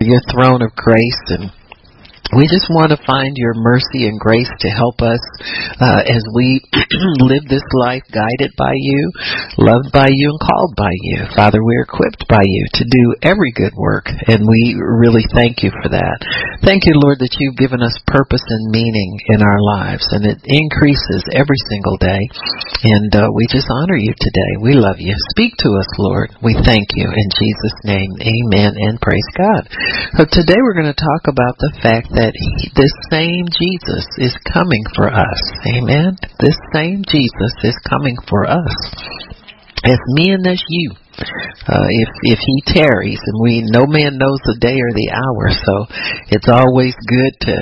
your throne of grace and we just want to find your mercy and grace to help us uh, as we live this life guided by you, loved by you, and called by you. Father, we're equipped by you to do every good work, and we really thank you for that. Thank you, Lord, that you've given us purpose and meaning in our lives, and it increases every single day. And uh, we just honor you today. We love you. Speak to us, Lord. We thank you. In Jesus' name, amen, and praise God. So today we're going to talk about the fact that he, this same Jesus is coming for us. Amen. This same Jesus is coming for us. It's me and that's you. Uh, if if he tarries, and we no man knows the day or the hour, so it's always good to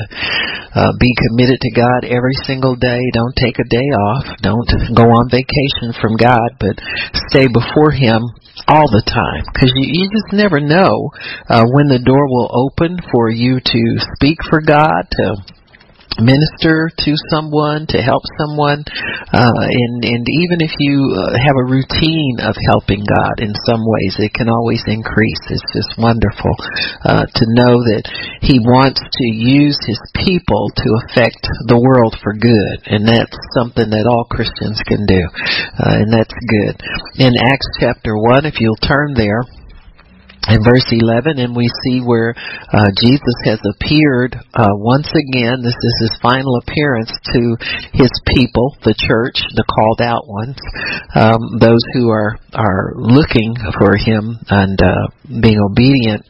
uh, be committed to God every single day. Don't take a day off. Don't go on vacation from God, but stay before Him all the time because you, you just never know uh, when the door will open for you to speak for God, to minister to someone, to help someone, uh, and and even if you uh, have a routine of helping God in some ways, it can always increase. It's just wonderful uh, to know that He wants to use His people to affect the world for good, and that's something that all Christians can do, uh, and that's good. In Acts chapter one, if you'll turn there in verse 11, and we see where uh, Jesus has appeared uh, once again. This is his final appearance to his people, the church, the called out ones, um, those who are are looking for him and uh, being obedient.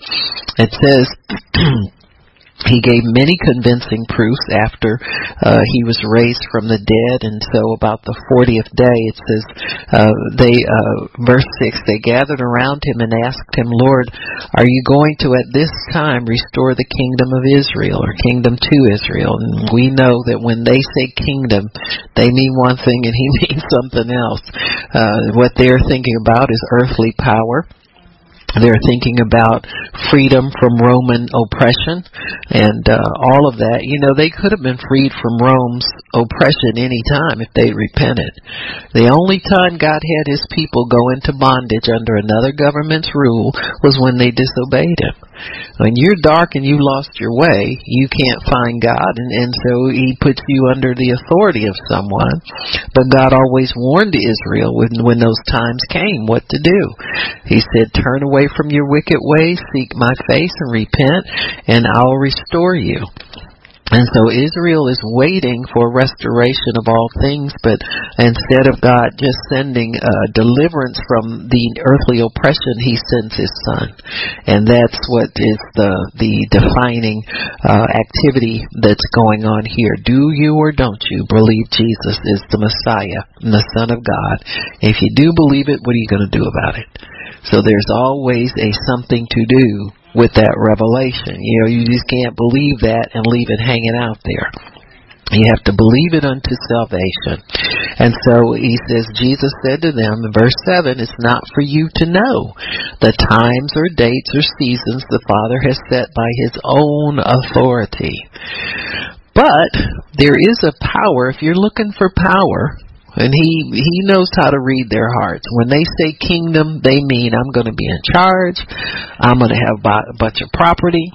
It says. he gave many convincing proofs after uh, he was raised from the dead. And so about the 40th day it says uh, they uh, verse 6 they gathered around him and asked him lord are you going to at this time restore the kingdom of israel or kingdom to israel? And we know that when they say kingdom they mean one thing and he means something else. Uh, what they're thinking about is earthly power they're thinking about freedom from Roman oppression and uh, all of that. You know, they could have been freed from Rome's oppression any time if they repented. The only time God had his people go into bondage under another government's rule was when they disobeyed him. When you're dark and you lost your way, you can't find God, and, and so He puts you under the authority of someone. But God always warned Israel when, when those times came what to do. He said, Turn away from your wicked ways, seek my face, and repent, and I'll restore you. And so Israel is waiting for restoration of all things, but instead of God just sending uh, deliverance from the earthly oppression, He sends His Son, and that's what is the the defining uh, activity that's going on here. Do you or don't you believe Jesus is the Messiah, the Son of God? If you do believe it, what are you going to do about it? So there's always a something to do with that revelation. You know, you just can't believe that and leave it hanging out there. You have to believe it unto salvation. And so he says, Jesus said to them in verse 7, It's not for you to know the times or dates or seasons the Father has set by his own authority. But there is a power, if you're looking for power, and he he knows how to read their hearts. When they say kingdom, they mean I'm going to be in charge. I'm going to have a bunch of property.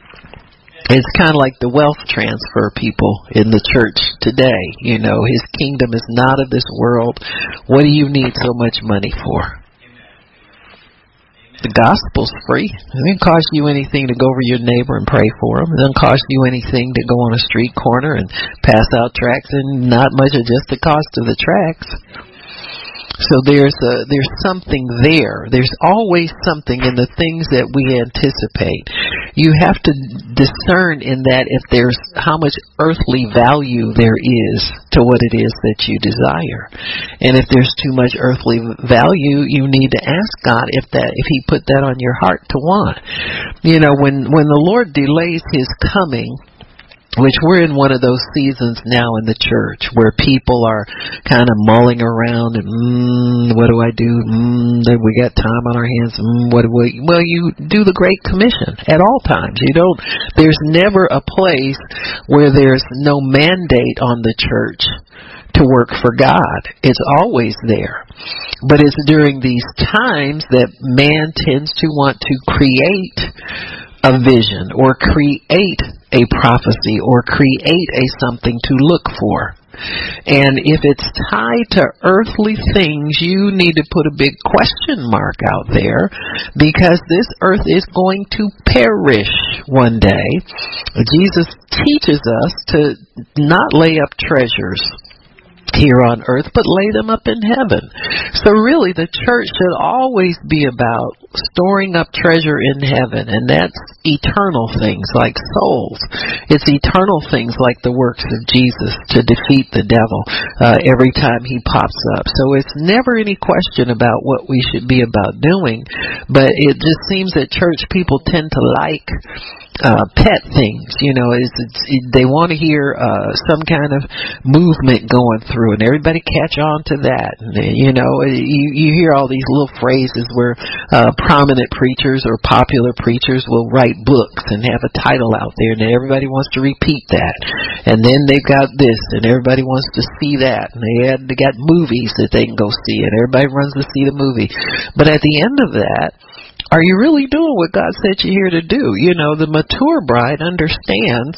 It's kind of like the wealth transfer people in the church today. You know, his kingdom is not of this world. What do you need so much money for? The gospel's free. It doesn't cost you anything to go over your neighbor and pray for him. It doesn't cost you anything to go on a street corner and pass out tracts, and not much of just the cost of the tracts. So there's a, there's something there. There's always something in the things that we anticipate. You have to discern in that if there's how much earthly value there is to what it is that you desire. And if there's too much earthly value, you need to ask God if that if he put that on your heart to want. You know, when when the Lord delays his coming, which we're in one of those seasons now in the church where people are kind of mulling around and mm, what do I do? Mm, we got time on our hands. Mm, what do we? Well, you do the Great Commission at all times. You don't. There's never a place where there's no mandate on the church to work for God. It's always there. But it's during these times that man tends to want to create a vision or create a prophecy or create a something to look for. And if it's tied to earthly things, you need to put a big question mark out there because this earth is going to perish one day. Jesus teaches us to not lay up treasures here on earth, but lay them up in heaven. So really the church should always be about storing up treasure in heaven, and that's eternal things like souls. It's eternal things like the works of Jesus to defeat the devil uh, every time he pops up. So it's never any question about what we should be about doing, but it just seems that church people tend to like uh, pet things. You know, it's, it, they want to hear uh, some kind of movement going through, and everybody catch on to that. And, you know, you you hear all these little phrases where uh, prominent preachers or popular preachers will write books and have a title out there, and everybody wants to repeat that. And then they've got this, and everybody wants to see that, and they had they got movies that they can go see, and everybody runs to see the movie. But at the end of that are you really doing what God sent you here to do? You know, the mature bride understands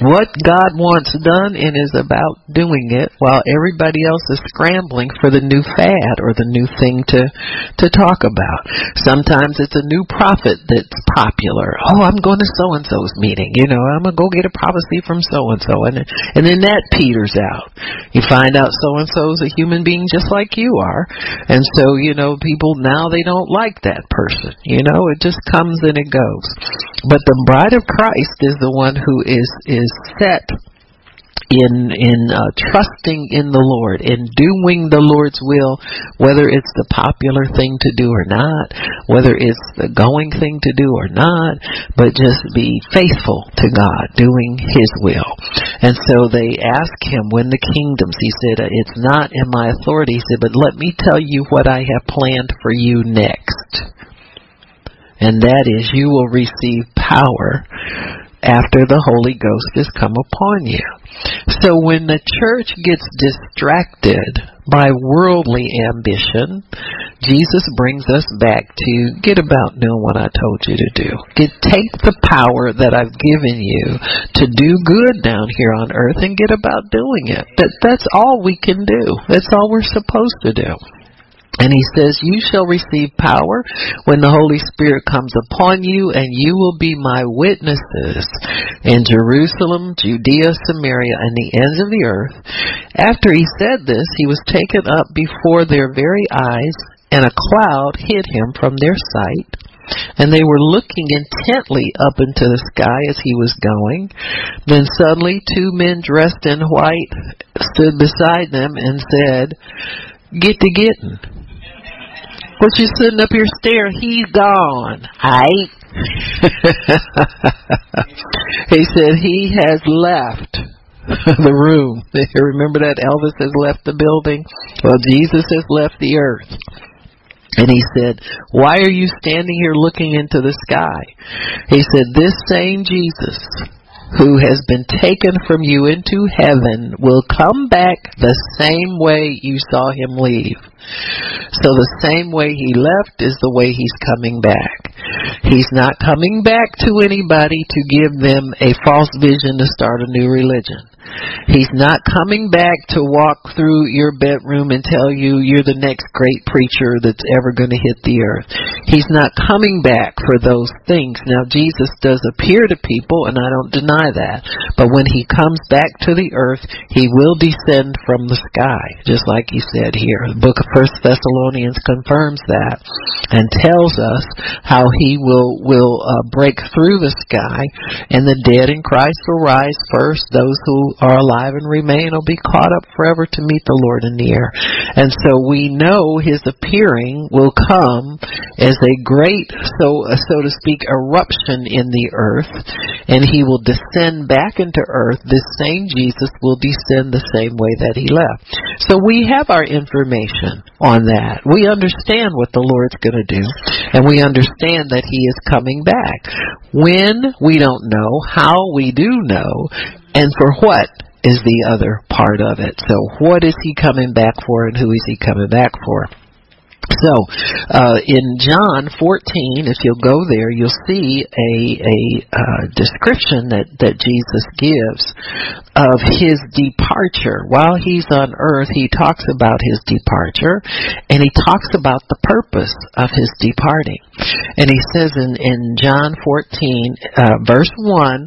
what God wants done and is about doing it while everybody else is scrambling for the new fad or the new thing to to talk about. Sometimes it's a new prophet that's popular. Oh, I'm going to so and so's meeting. You know, I'm gonna go get a prophecy from so and so, and and then that peters out. You find out so and so's a human being just like you are, and so you know people now they don't like that person. You know, it just comes and it goes. But the bride of Christ is the one who is is is set in in uh, trusting in the Lord, in doing the Lord's will, whether it's the popular thing to do or not, whether it's the going thing to do or not, but just be faithful to God, doing His will. And so they ask him when the kingdoms. He said, "It's not in my authority." He said, "But let me tell you what I have planned for you next." And that is, you will receive power after the Holy Ghost has come upon you. So when the church gets distracted by worldly ambition, Jesus brings us back to get about doing what I told you to do. Get take the power that I've given you to do good down here on earth and get about doing it. That that's all we can do. That's all we're supposed to do. And he says, You shall receive power when the Holy Spirit comes upon you, and you will be my witnesses in Jerusalem, Judea, Samaria, and the ends of the earth. After he said this, he was taken up before their very eyes, and a cloud hid him from their sight. And they were looking intently up into the sky as he was going. Then suddenly two men dressed in white stood beside them and said, Get to getting. What you sitting up here staring? He's gone. Aight. he said he has left the room. Remember that Elvis has left the building? Well, Jesus has left the earth. And he said, Why are you standing here looking into the sky? He said, This same Jesus who has been taken from you into heaven will come back the same way you saw him leave. So the same way he left is the way he's coming back. He's not coming back to anybody to give them a false vision to start a new religion. He's not coming back to walk through your bedroom and tell you you're the next great preacher that's ever going to hit the earth. He's not coming back for those things. Now, Jesus does appear to people, and I don't deny that. But when he comes back to the earth, he will descend from the sky, just like he said here. The book of First Thessalonians confirms that and tells us how he will will uh, break through the sky, and the dead in Christ will rise first. Those who are alive and remain will be caught up forever to meet the Lord in the air. And so we know his appearing will come as a great, so, so to speak, eruption in the earth, and he will descend back into earth. This same Jesus will descend the same way that he left. So we have our information on that. We understand what the Lord's going to do, and we understand that he is coming back. When, we don't know. How, we do know. And for what is the other part of it. So what is he coming back for and who is he coming back for? So, uh, in John 14, if you'll go there, you'll see a a uh, description that that Jesus gives of his departure. While he's on earth, he talks about his departure, and he talks about the purpose of his departing. And he says in in John 14, uh, verse 1,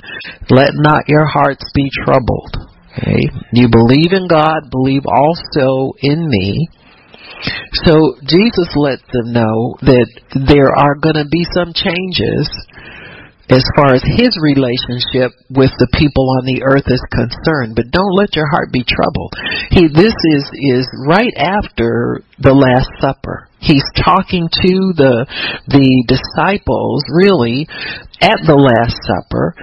"Let not your hearts be troubled." Okay, you believe in God, believe also in me. So Jesus lets them know that there are going to be some changes as far as his relationship with the people on the earth is concerned but don't let your heart be troubled. He this is is right after the last supper. He's talking to the the disciples really at the last supper.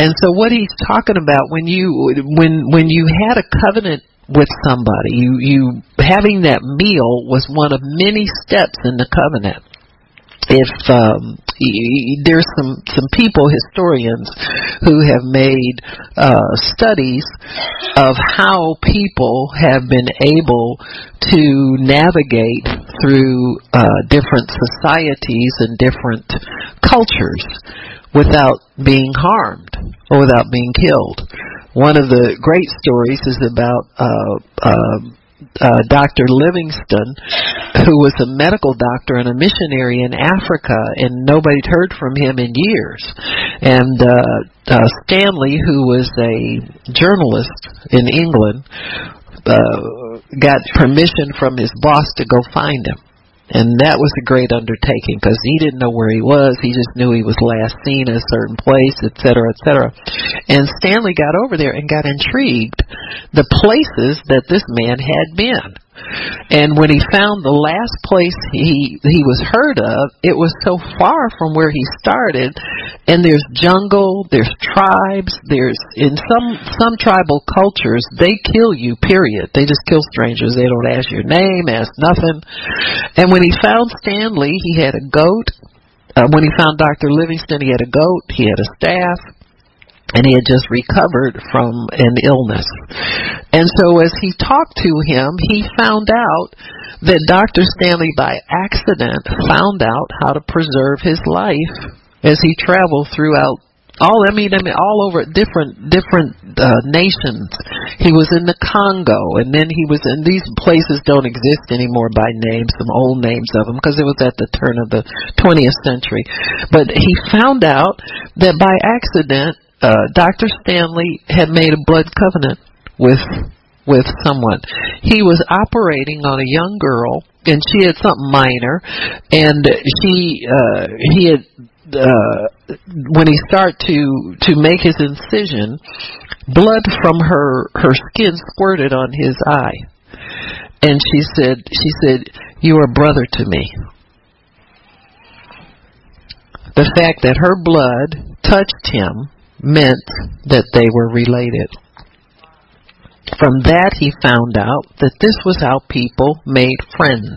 And so what he's talking about when you when when you had a covenant with somebody. You you having that meal was one of many steps in the covenant. If um, there's some some people historians who have made uh, studies of how people have been able to navigate through uh, different societies and different cultures without being harmed or without being killed. One of the great stories is about uh, uh, uh, Dr. Livingstone, who was a medical doctor and a missionary in Africa, and nobody'd heard from him in years. And uh, uh, Stanley, who was a journalist in England, uh, got permission from his boss to go find him. And that was a great undertaking because he didn't know where he was. He just knew he was last seen at a certain place, et cetera, et cetera. And Stanley got over there and got intrigued the places that this man had been. And when he found the last place he he was heard of, it was so far from where he started. And there's jungle, there's tribes, there's in some some tribal cultures they kill you. Period. They just kill strangers. They don't ask your name, ask nothing. And when he found Stanley, he had a goat. Uh, when he found Dr. Livingstone, he had a goat. He had a staff and he had just recovered from an illness. And so as he talked to him, he found out that Dr. Stanley by accident found out how to preserve his life as he traveled throughout all I mean I mean all over different different uh, nations. He was in the Congo and then he was in these places don't exist anymore by name, some old names of them because it was at the turn of the 20th century. But he found out that by accident uh, Dr. Stanley had made a blood covenant with with someone. He was operating on a young girl, and she had something minor, and she uh, he had uh, when he started to to make his incision, blood from her her skin squirted on his eye, and she said she said you are brother to me. The fact that her blood touched him meant that they were related. From that, he found out that this was how people made friends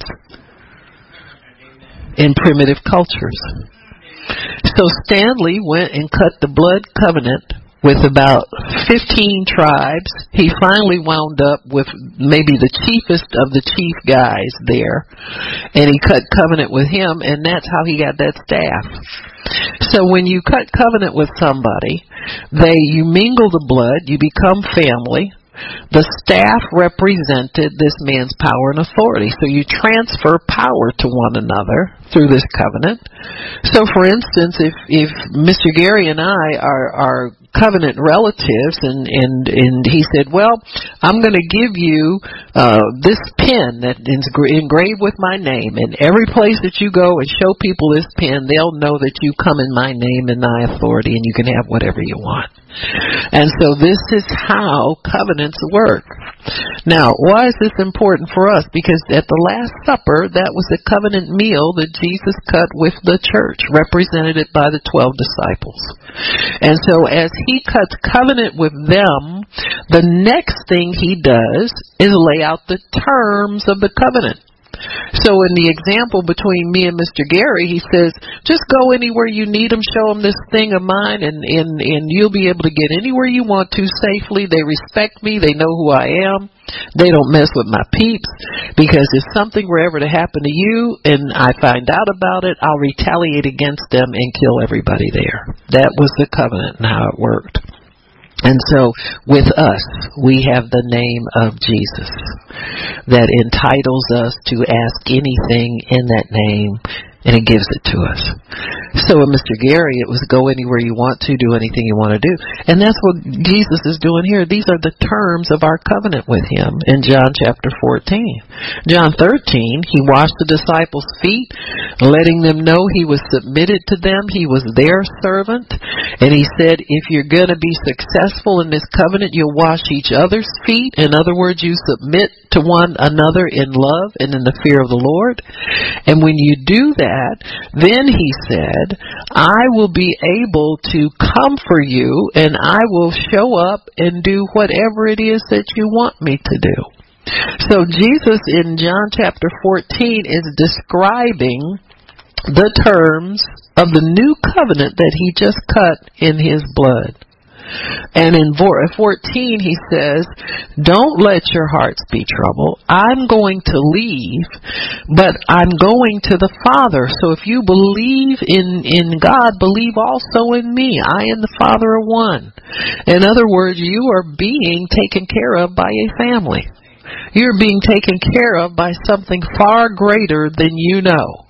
in primitive cultures. So Stanley went and cut the blood covenant with about 15 tribes. He finally wound up with maybe the chiefest of the chief guys there, and he cut covenant with him, and that's how he got that staff. So when you cut covenant with somebody, they you mingle the blood, you become family. The staff represented this man's power and authority. So you transfer power to one another through this covenant. So for instance, if if Mr. Gary and I are are covenant relatives and and and he said well i'm going to give you uh this pen that is engraved with my name and every place that you go and show people this pen they'll know that you come in my name and my authority and you can have whatever you want and so this is how covenants work now why is this important for us because at the last supper that was the covenant meal that jesus cut with the church represented by the 12 disciples and so as he cuts covenant with them, the next thing he does is lay out the terms of the covenant. So in the example between me and Mr. Gary, he says, just go anywhere you need them, show them this thing of mine, and, and, and you'll be able to get anywhere you want to safely. They respect me. They know who I am. They don't mess with my peeps because if something were ever to happen to you and I find out about it, I'll retaliate against them and kill everybody there. That was the covenant and how it worked. And so with us, we have the name of Jesus that entitles us to ask anything in that name and he gives it to us. So with Mr. Gary, it was go anywhere you want to, do anything you want to do. And that's what Jesus is doing here. These are the terms of our covenant with him in John chapter 14. John 13, he washed the disciples' feet, letting them know he was submitted to them. He was their servant. And he said, if you're going to be successful in this covenant, you'll wash each other's feet. In other words, you submit to one another in love and in the fear of the Lord. And when you do that, that, then he said, I will be able to come for you and I will show up and do whatever it is that you want me to do. So Jesus in John chapter 14 is describing the terms of the new covenant that he just cut in his blood. And in 14 he says, don't let your hearts be troubled. I'm going to leave, but I'm going to the Father. So if you believe in, in God, believe also in me. I and the Father are one. In other words, you are being taken care of by a family. You're being taken care of by something far greater than you know.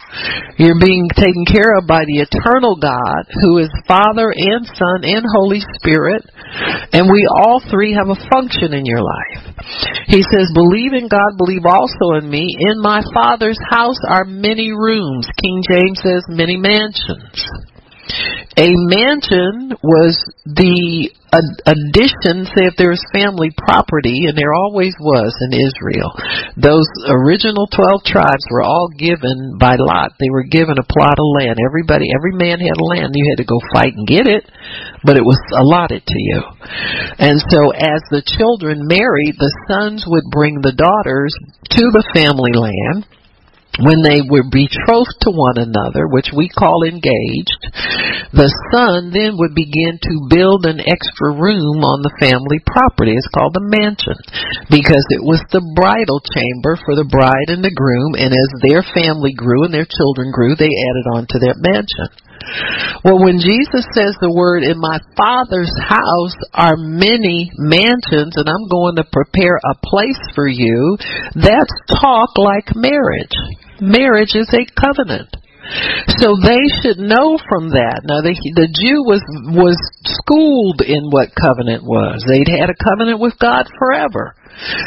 You're being taken care of by the eternal God who is Father and Son and Holy Spirit. And we all three have a function in your life. He says, believe in God, believe also in me. In my Father's house are many rooms. King James says many mansions. A mansion was the addition, say if there was family property, and there always was in Israel. Those original 12 tribes were all given by lot. They were given a plot of land. Everybody, every man had a land. You had to go fight and get it, but it was allotted to you. And so as the children married, the sons would bring the daughters to the family land when they were betrothed to one another, which we call engaged, the son then would begin to build an extra room on the family property. It's called the mansion because it was the bridal chamber for the bride and the groom, and as their family grew and their children grew, they added on to their mansion. Well, when Jesus says the word, in my Father's house are many mansions, and I'm going to prepare a place for you, that's talk like marriage. Marriage is a covenant. So they should know from that. Now the the Jew was was schooled in what covenant was. They'd had a covenant with God forever.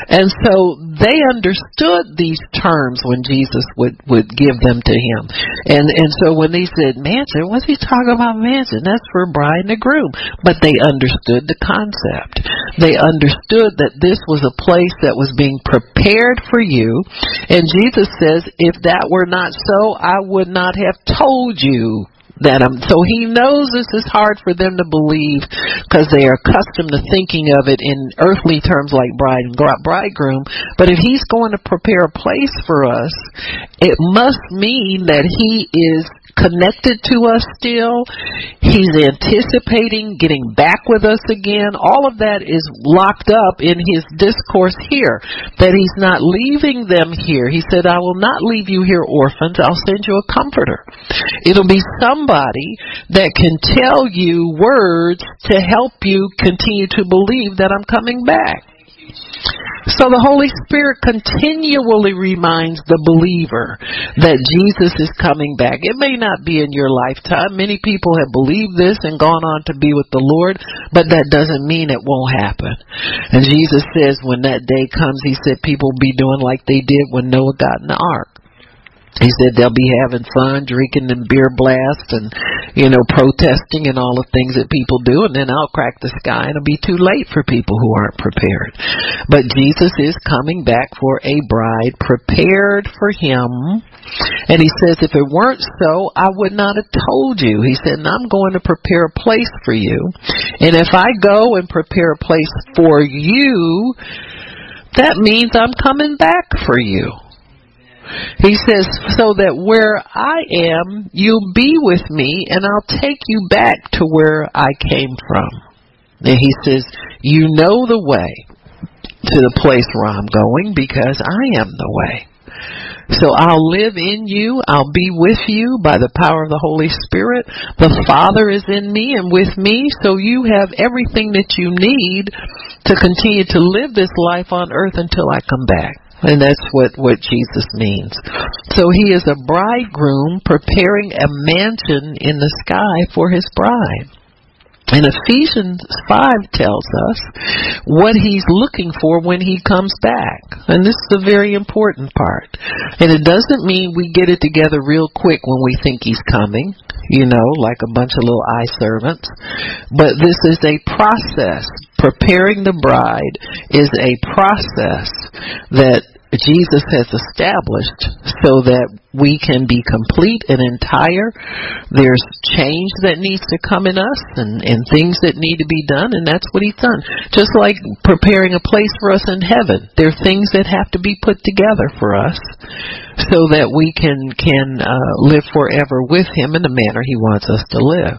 And so they understood these terms when Jesus would, would give them to him. And, and so when they said mansion, what's he talking about mansion? That's for bride and a groom. But they understood the concept. They understood that this was a place that was being prepared for you. And Jesus says, if that were not so, I would not have told you that um so he knows this is hard for them to believe because they are accustomed to thinking of it in earthly terms like bride and bridegroom but if he's going to prepare a place for us it must mean that he is connected to us still. He's anticipating getting back with us again. All of that is locked up in his discourse here. That he's not leaving them here. He said, I will not leave you here orphans. I'll send you a comforter. It'll be somebody that can tell you words to help you continue to believe that I'm coming back. So the Holy Spirit continually reminds the believer that Jesus is coming back. It may not be in your lifetime. Many people have believed this and gone on to be with the Lord, but that doesn't mean it won't happen. And Jesus says when that day comes, he said people will be doing like they did when Noah got in the ark. He said they'll be having fun, drinking and beer blast and, you know, protesting and all the things that people do and then I'll crack the sky and it'll be too late for people who aren't prepared. But Jesus is coming back for a bride prepared for him. And he says, if it weren't so, I would not have told you. He said, and I'm going to prepare a place for you. And if I go and prepare a place for you, that means I'm coming back for you. He says, so that where I am, you'll be with me and I'll take you back to where I came from. And he says, you know the way to the place where I'm going because I am the way. So I'll live in you. I'll be with you by the power of the Holy Spirit. The Father is in me and with me, so you have everything that you need to continue to live this life on earth until I come back. And that's what, what Jesus means. So he is a bridegroom preparing a mansion in the sky for his bride. And Ephesians 5 tells us what he's looking for when he comes back. And this is a very important part. And it doesn't mean we get it together real quick when we think he's coming, you know, like a bunch of little eye servants. But this is a process. Preparing the bride is a process that Jesus has established so that we can be complete and entire. There's change that needs to come in us and, and things that need to be done, and that's what He's done. Just like preparing a place for us in heaven, there are things that have to be put together for us so that we can can uh, live forever with Him in the manner He wants us to live.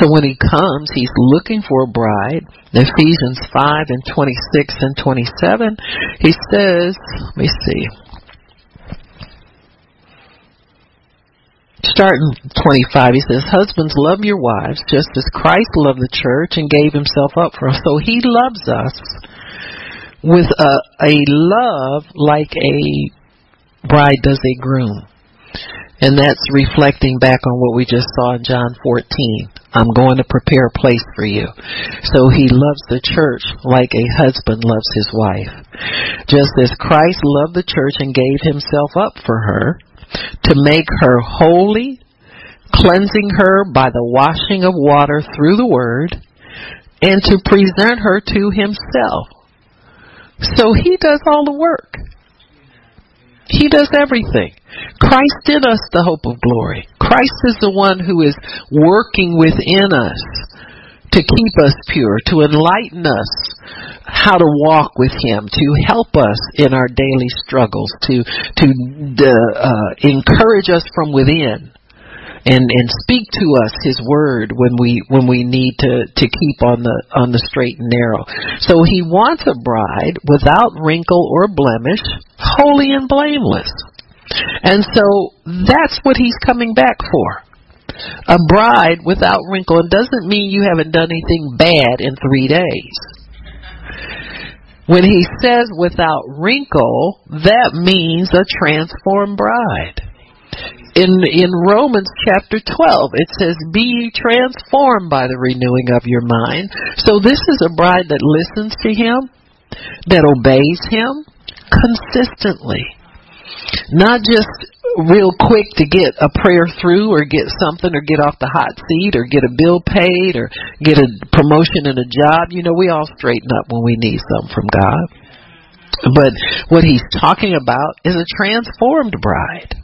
So when He comes, He's looking for a bride. Ephesians 5 and 26 and 27, He says, let me see. Starting 25, he says, Husbands, love your wives just as Christ loved the church and gave himself up for us. So he loves us with a, a love like a bride does a groom. And that's reflecting back on what we just saw in John 14. I'm going to prepare a place for you. So he loves the church like a husband loves his wife. Just as Christ loved the church and gave himself up for her to make her holy, cleansing her by the washing of water through the word, and to present her to himself. So he does all the work. He does everything. Christ in us, the hope of glory. Christ is the one who is working within us to keep us pure, to enlighten us how to walk with Him, to help us in our daily struggles, to to uh, encourage us from within, and and speak to us His word when we when we need to to keep on the on the straight and narrow. So He wants a bride without wrinkle or blemish, holy and blameless. And so that's what he's coming back for. A bride without wrinkle. It doesn't mean you haven't done anything bad in three days. When he says without wrinkle, that means a transformed bride. In in Romans chapter 12, it says, "Be ye transformed by the renewing of your mind." So this is a bride that listens to him, that obeys him consistently not just real quick to get a prayer through or get something or get off the hot seat or get a bill paid or get a promotion in a job. You know, we all straighten up when we need something from God. But what he's talking about is a transformed bride.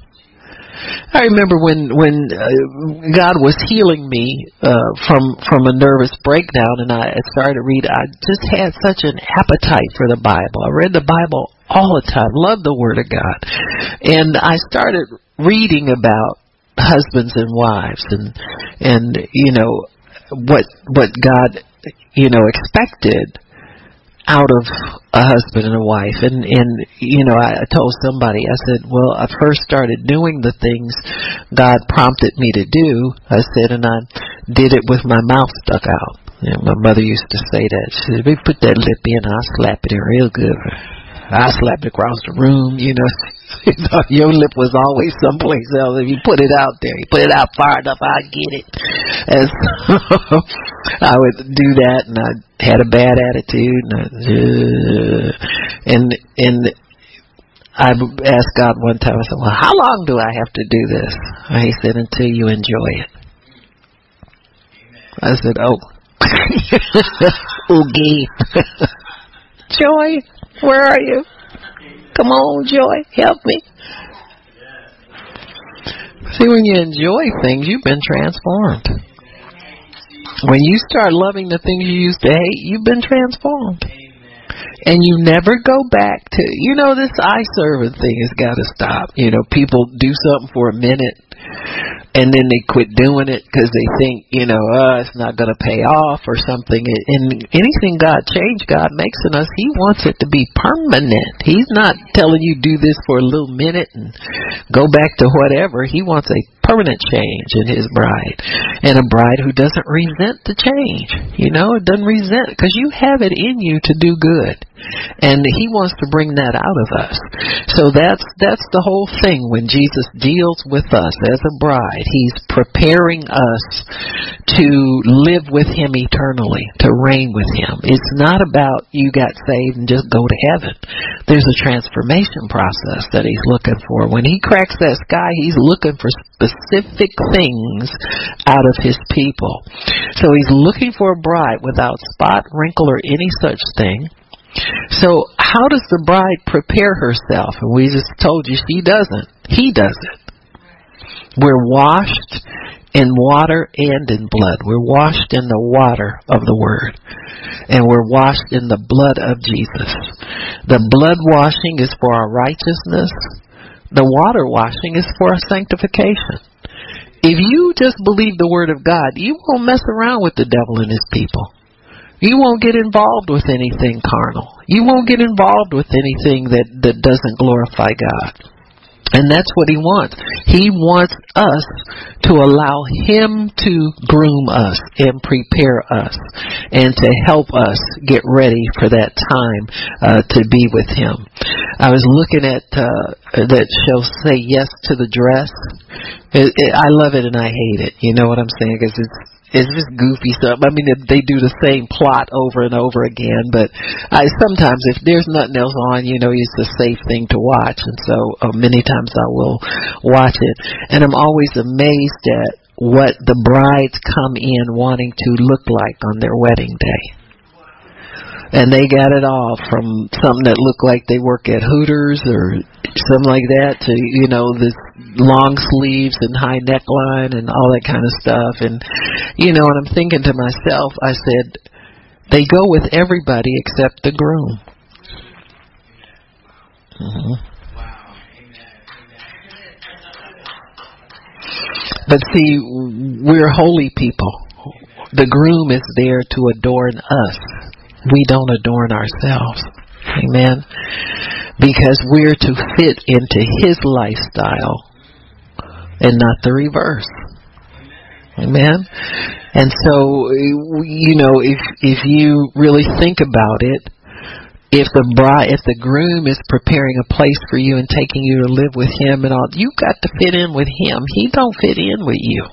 I remember when when uh, God was healing me uh, from from a nervous breakdown, and I started to read. I just had such an appetite for the Bible. I read the Bible all the time. Loved the Word of God, and I started reading about husbands and wives, and and you know what what God you know expected out of a husband and a wife. And and you know I, told somebody I said well I first started doing the things God prompted me to do. I said and I did it with my mouth stuck out. You my mother used to say that. She said you put that lip in I'll slap it in real good I slapped across the room, you know. Your lip was always someplace else. If you put it out there, you put it out far enough, I get it. And so I would do that, and I had a bad attitude, and I, uh, and and I asked God one time. I said, "Well, how long do I have to do this?" And he said, "Until you enjoy it." I said, "Oh, oogie, joy." Where are you? Come on, Joy, help me. See, when you enjoy things, you've been transformed. When you start loving the things you used to hate, you've been transformed. and you never go back to you know this eye serving thing has got to stop you know people do something for a minute and then they quit doing it because they think you know uh it's not going to pay off or something. And anything god changed god makes in us he wants it to be permanent. He's not telling you do this for a little minute and go back to whatever. He wants a permanent change in his bride. And a bride who doesn't resent the change you know it doesn't resent because you have it in you to do good. And he wants to bring that out of us. So that's that's the whole thing when jesus deals with us as a bride he's preparing us to live with him eternally to reign with him it's not about you got saved and just go to heaven there's a transformation process that he's looking for when he cracks that sky he's looking for specific things out of his people. So he's looking for a bride without spot, wrinkle, or any such thing. So how does the bride prepare herself? And we just told you she doesn't. He does it. We're washed in water and in blood. We're washed in the water of the Word. And we're washed in the blood of Jesus. The blood washing is for our righteousness. The water washing is for our sanctification. If you just believe the word of God, you won't mess around with the devil and his people. You won't get involved with anything carnal. You won't get involved with anything that, that doesn't glorify God. And that's what he wants. He wants us to allow him to groom us and prepare us and to help us get ready for that time uh, to be with him. I was looking at uh, that show Say Yes to the Dress. It, it, I love it and I hate it. You know what I'm saying? Because it's it's just goofy stuff. I mean, they do the same plot over and over again, but I sometimes if there's nothing else on, you know, it's a safe thing to watch, and so uh, many times I will watch it, and I'm always amazed at what the brides come in wanting to look like on their wedding day and they got it all from something that looked like they work at Hooters or something like that to you know the long sleeves and high neckline and all that kind of stuff. And you know and I'm thinking to myself I said they go with everybody except the groom. Mm-hmm. but see we're holy people. The groom is there to adorn us we don't adorn ourselves. Amen. Because we're to fit into his lifestyle and not the reverse. Amen. And so, you know, if if you really think about it, if the bride, if the groom is preparing a place for you and taking you to live with him and all, you got to fit in with him. He don't fit in with you.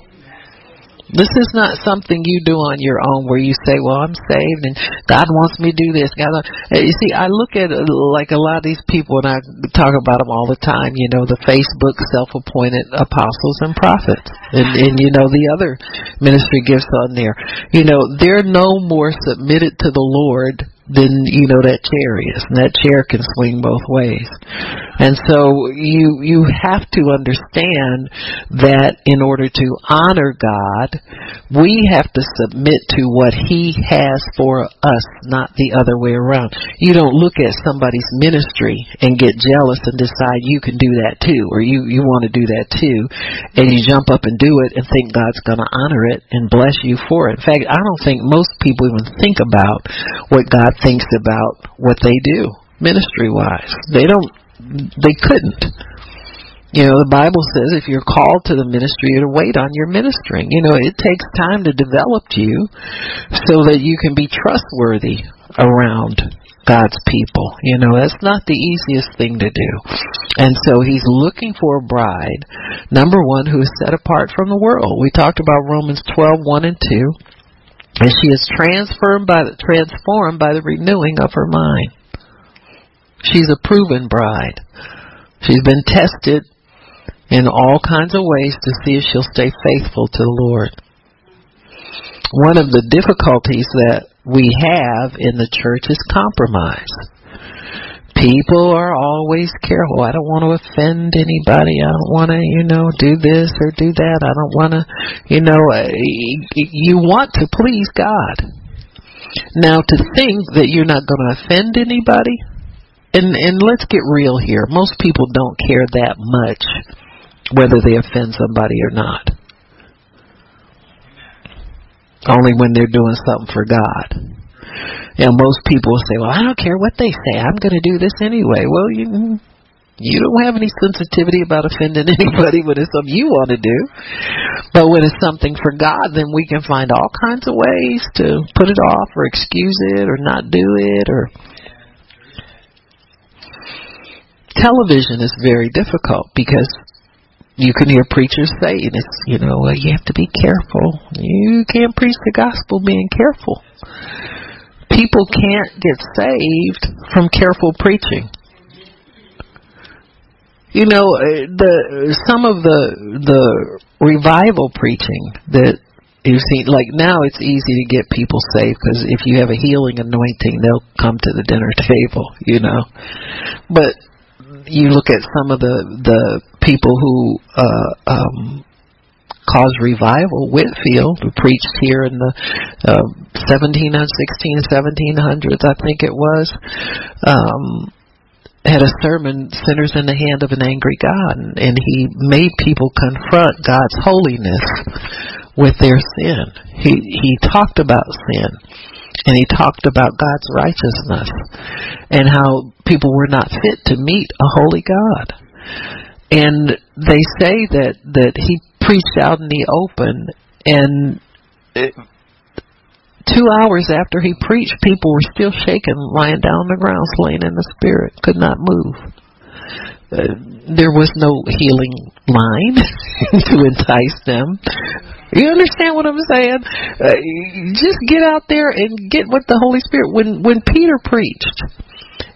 This is not something you do on your own where you say, well, I'm saved and God wants me to do this. God, you see, I look at like a lot of these people and I talk about them all the time, you know, the Facebook self-appointed apostles and prophets and, and you know, the other ministry gifts on there. You know, they're no more submitted to the Lord then you know that chair is and that chair can swing both ways. And so you you have to understand that in order to honor god we have to submit to what he has for us not the other way around. You don't look at somebody's ministry and get jealous and decide you can do that too or you you want to do that too and you jump up and do it and think god's going to honor it and bless you for it. In fact i don't think most people even think about what god thinks about what they do ministry wise. They don't they couldn't. You know, the Bible says if you're called to the ministry, you to wait on your ministering. You know, it takes time to develop you so that you can be trustworthy around God's people. You know, that's not the easiest thing to do. And so he's looking for a bride, number one, who is set apart from the world. We talked about Romans 12, 1 and 2 and she is transformed by the, transformed by the renewing of her mind. She's a proven bride. She's been tested in all kinds of ways to see if she'll stay faithful to the Lord. One of the difficulties that we have in the church is compromise people are always careful. I don't want to offend anybody. I don't want to, you know, do this or do that. I don't want to, you know, uh, you want to please God. Now to think that you're not going to offend anybody, and and let's get real here. Most people don't care that much whether they offend somebody or not. Only when they're doing something for God. And most people say, "Well, I don't care what they say. I'm going to do this anyway." Well, you you don't have any sensitivity about offending anybody when it's something you want to do. But when it's something for God, then we can find all kinds of ways to put it off or excuse it or not do it or television is very difficult because you can hear preachers say this, you know, well, you have to be careful. You can't preach the gospel being careful. People can't get saved from careful preaching. You know, uh, the some of the the revival preaching that you see, like now, it's easy to get people saved because if you have a healing anointing, they'll come to the dinner table. You know, but you look at some of the the people who uh, um, caused revival. Whitefield, who preached here in the uh, 17, 16, 1700s, I think it was. Um, had a sermon, Sinners in the Hand of an Angry God, and, and he made people confront God's holiness with their sin. He he talked about sin and he talked about God's righteousness and how people were not fit to meet a holy God. And they say that that he preached out in the open and it, two hours after he preached people were still shaken lying down on the ground slain in the spirit could not move uh, there was no healing line to entice them you understand what I'm saying? Uh, just get out there and get with the Holy Spirit. When when Peter preached,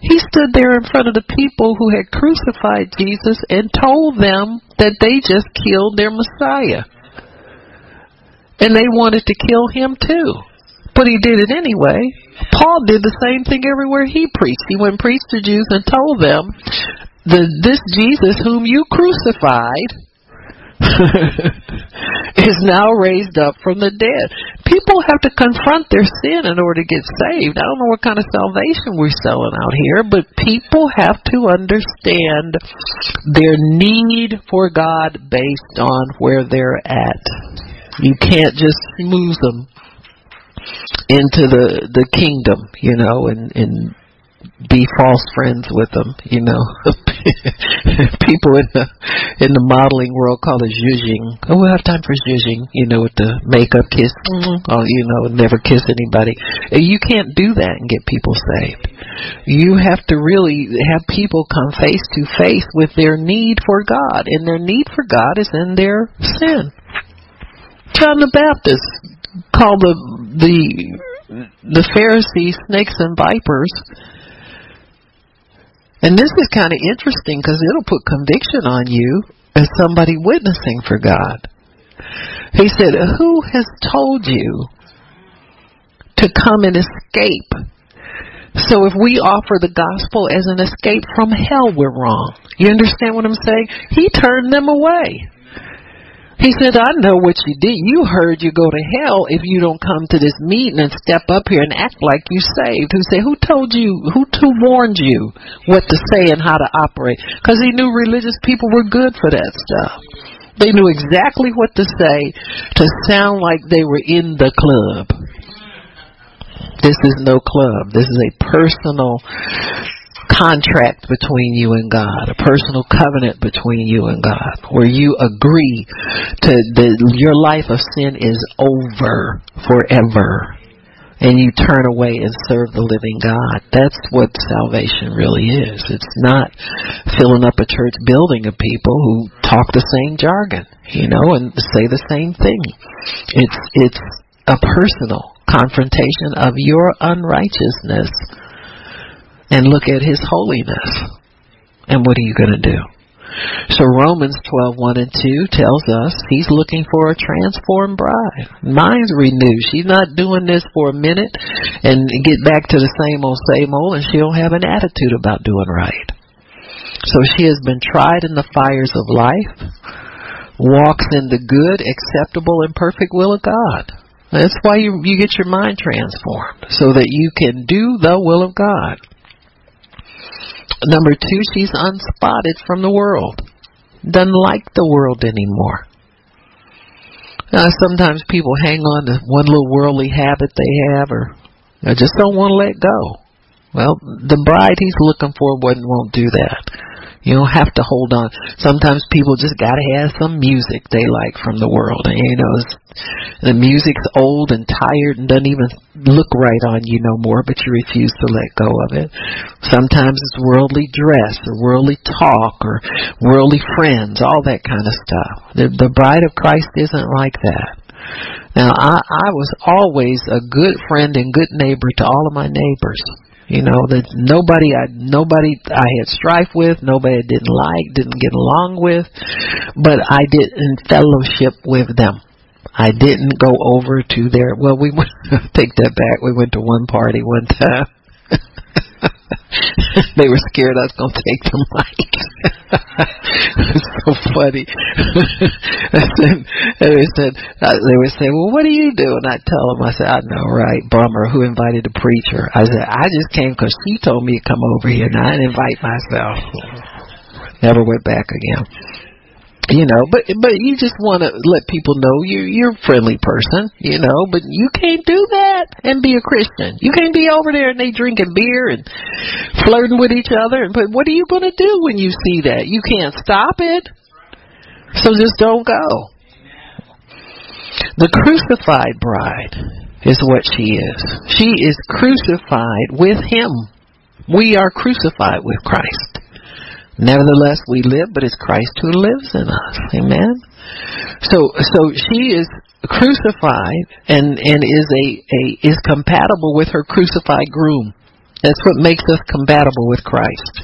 he stood there in front of the people who had crucified Jesus and told them that they just killed their Messiah. And they wanted to kill him too. But he did it anyway. Paul did the same thing everywhere he preached. He went and preached to Jews and told them, the, this Jesus whom you crucified is now raised up from the dead. People have to confront their sin in order to get saved. I don't know what kind of salvation we're selling out here, but people have to understand their need for God based on where they're at. You can't just move them into the the kingdom, you know, and and be false friends with them. You know, people in the in the modeling world call it zhuzhing. Oh, we have time for zhuzhing. You know, with the makeup kiss. Mm-hmm. Oh, you know, never kiss anybody. You can't do that and get people saved. You have to really have people come face to face with their need for God, and their need for God is in their sin. John the Baptist called the the the Pharisees snakes and vipers and this is kind of interesting because it'll put conviction on you as somebody witnessing for God. He said, Who has told you to come and escape? So if we offer the gospel as an escape from hell, we're wrong. You understand what I'm saying? He turned them away. He said, I know what you did. You heard you go to hell if you don't come to this meeting and step up here and act like you saved. Who said, who told you, who, who warned you what to say and how to operate? Because he knew religious people were good for that stuff. They knew exactly what to say to sound like they were in the club. This is no club. This is a personal contract between you and God, a personal covenant between you and God, where you agree to that your life of sin is over forever. And you turn away and serve the living God. That's what salvation really is. It's not filling up a church building of people who talk the same jargon, you know, and say the same thing. It's it's a personal confrontation of your unrighteousness and look at his holiness. And what are you going to do? So Romans 12, 1 and 2 tells us he's looking for a transformed bride. Mind's renewed. She's not doing this for a minute and get back to the same old, same old, and she'll have an attitude about doing right. So she has been tried in the fires of life, walks in the good, acceptable, and perfect will of God. That's why you you get your mind transformed so that you can do the will of God. Number two, she's unspotted from the world. Doesn't like the world anymore. Uh, sometimes people hang on to one little worldly habit they have, or they just don't want to let go. Well, the bride he's looking for won't do that. You don't have to hold on. Sometimes people just gotta have some music they like from the world. And, you know, the music's old and tired and doesn't even look right on you no more, but you refuse to let go of it. Sometimes it's worldly dress or worldly talk or worldly friends, all that kind of stuff. The, the bride of Christ isn't like that. Now, I, I was always a good friend and good neighbor to all of my neighbors. You know that nobody I nobody I had strife with, nobody I didn't like, didn't get along with, but I didn't fellowship with them. I didn't go over to their. Well, we take that back. We went to one party one time. they were scared I was going to take the mic. it's so funny. and they said, uh, they were saying, "Well, what do you do?" And I tell them, I said, "I know, right? Bummer. Who invited the preacher?" I said, "I just came because she told me to come over here, and I didn't invite myself." Never went back again you know but but you just want to let people know you you're a friendly person you know but you can't do that and be a christian. You can't be over there and they drinking beer and flirting with each other. And but what are you going to do when you see that? You can't stop it. So just don't go. The crucified bride is what she is. She is crucified with him. We are crucified with christ Nevertheless, we live, but it's Christ who lives in us. Amen. So, so she is crucified and and is a, a is compatible with her crucified groom. That's what makes us compatible with Christ.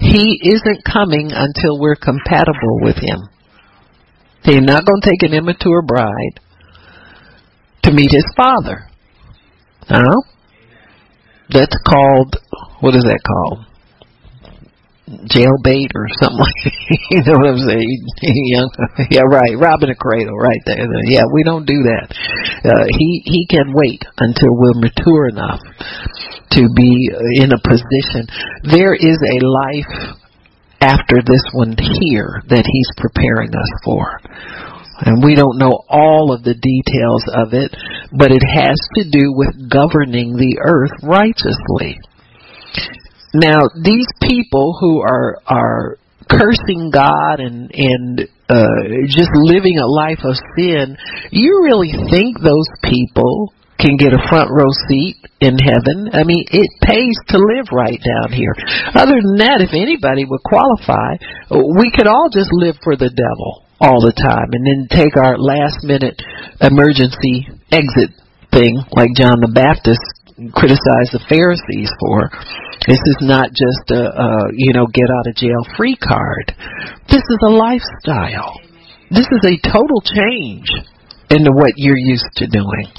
He isn't coming until we're compatible with Him. He's not going to take an immature bride to meet His Father. No, that's called what is that called? Jailbait or something like you know what I'm saying? yeah, right. Robbing a cradle, right there. Yeah, we don't do that. Uh, he he can wait until we're mature enough to be in a position. There is a life after this one here that he's preparing us for. And we don't know all of the details of it, but it has to do with governing the earth righteously. Now, these people who are are cursing God and and uh, just living a life of sin, you really think those people can get a front row seat in heaven? I mean, it pays to live right down here. Other than that, if anybody would qualify, we could all just live for the devil all the time and then take our last minute emergency exit thing like John the Baptist criticized the Pharisees for. This is not just a, a you know get out of jail free card. This is a lifestyle. This is a total change into what you're used to doing.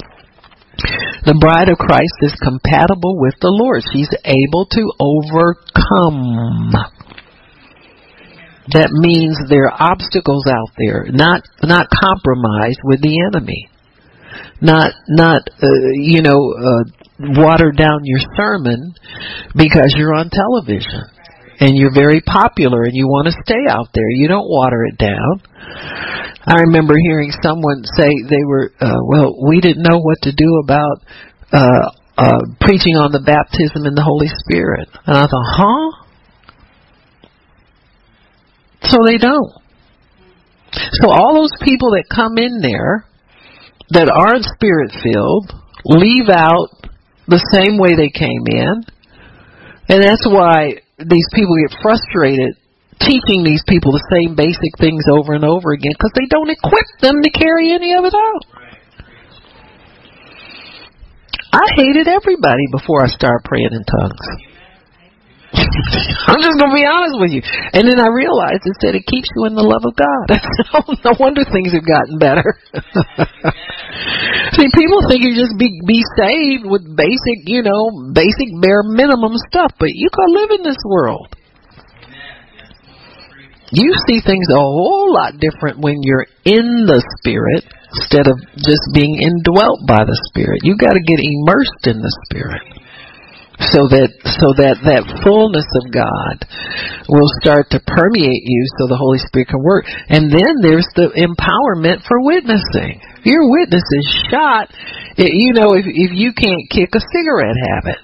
The bride of Christ is compatible with the Lord. She's able to overcome. That means there are obstacles out there, not not compromise with the enemy, not not uh, you know uh, water down your sermon because you're on television and you're very popular and you want to stay out there. You don't water it down. I remember hearing someone say they were, uh, well, we didn't know what to do about uh, uh, preaching on the baptism in the Holy Spirit. And I thought, huh? So they don't. So all those people that come in there that aren't spirit filled leave out the same way they came in. And that's why these people get frustrated teaching these people the same basic things over and over again because they don't equip them to carry any of it out. I hated everybody before I started praying in tongues. I'm just gonna be honest with you. And then I realized it said it keeps you in the love of God. no wonder things have gotten better. See, people think you just be be saved with basic, you know, basic bare minimum stuff, but you can live in this world. You see things a whole lot different when you're in the spirit instead of just being indwelt by the Spirit. You got to get immersed in the Spirit so that so that that fullness of God will start to permeate you so the Holy Spirit can work. And then there's the empowerment for witnessing. Your witness is shot, it, you know, if if you can't kick a cigarette habit.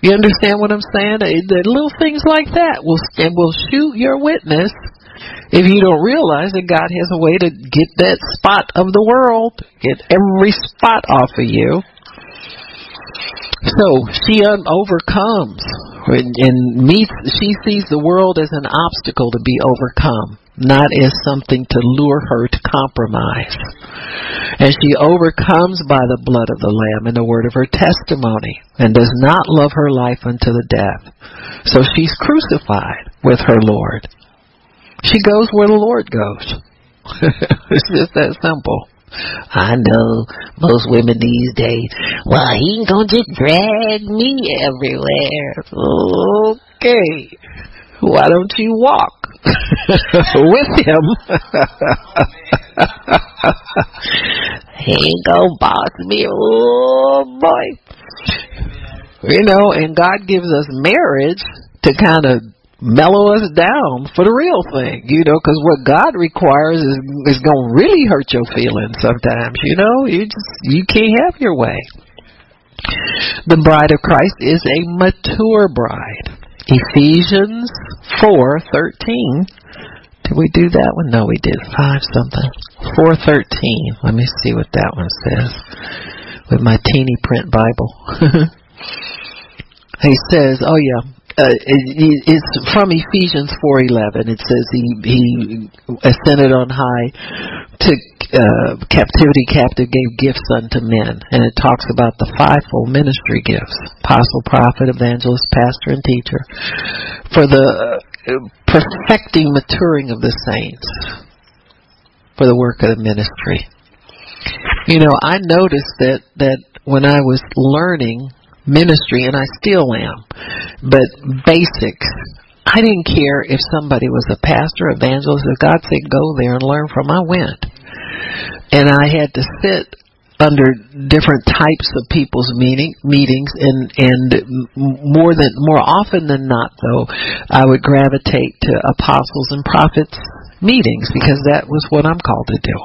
You understand what I'm saying? The little things like that will and will shoot your witness if you don't realize that God has a way to get that spot of the world, get every spot off of you. So she overcomes and, and meets. She sees the world as an obstacle to be overcome, not as something to lure her to compromise. And she overcomes by the blood of the Lamb and the word of her testimony, and does not love her life unto the death. So she's crucified with her Lord. She goes where the Lord goes. it's just that simple. I know most women these days. Well, he ain't gonna just drag me everywhere. Okay. Why don't you walk with him? he ain't gonna boss me. Oh boy. You know, and God gives us marriage to kind of mellow us down for the real thing, you know, because what God requires is is to really hurt your feelings sometimes, you know. You just you can't have your way. The bride of Christ is a mature bride. Ephesians four thirteen. Did we do that one? No, we did five something. Four thirteen. Let me see what that one says with my teeny print Bible. he says, "Oh yeah." Uh, it, it's from Ephesians 4:11. It says he he ascended on high, took uh, captivity captive, gave gifts unto men, and it talks about the fivefold ministry gifts: apostle, prophet, evangelist, pastor, and teacher, for the uh, perfecting, maturing of the saints, for the work of the ministry. You know, I noticed that that when I was learning ministry, and I still am. But basics. I didn't care if somebody was a pastor, evangelist. If God said go there and learn from, I went. And I had to sit under different types of people's meeting meetings and and more than more often than not though I would gravitate to apostles and prophets meetings because that was what I'm called to do.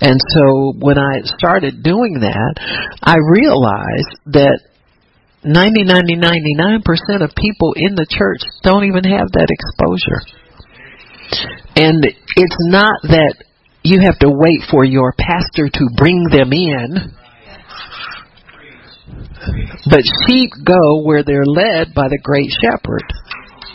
And so when I started doing that, I realized that 90, 90, 99% of people in the church don't even have that exposure. And it's not that you have to wait for your pastor to bring them in. But sheep go where they're led by the great shepherd.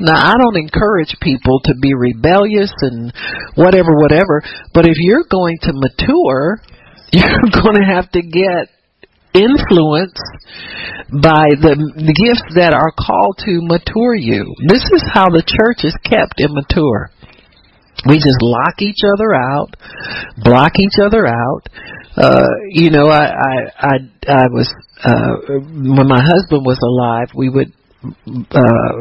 Now, I don't encourage people to be rebellious and whatever, whatever, but if you're going to mature, you're going to have to get influenced by the, the gifts that are called to mature you. This is how the church is kept immature. We just lock each other out, block each other out. Uh, you know, I, I, I, I was, uh, when my husband was alive, we would uh,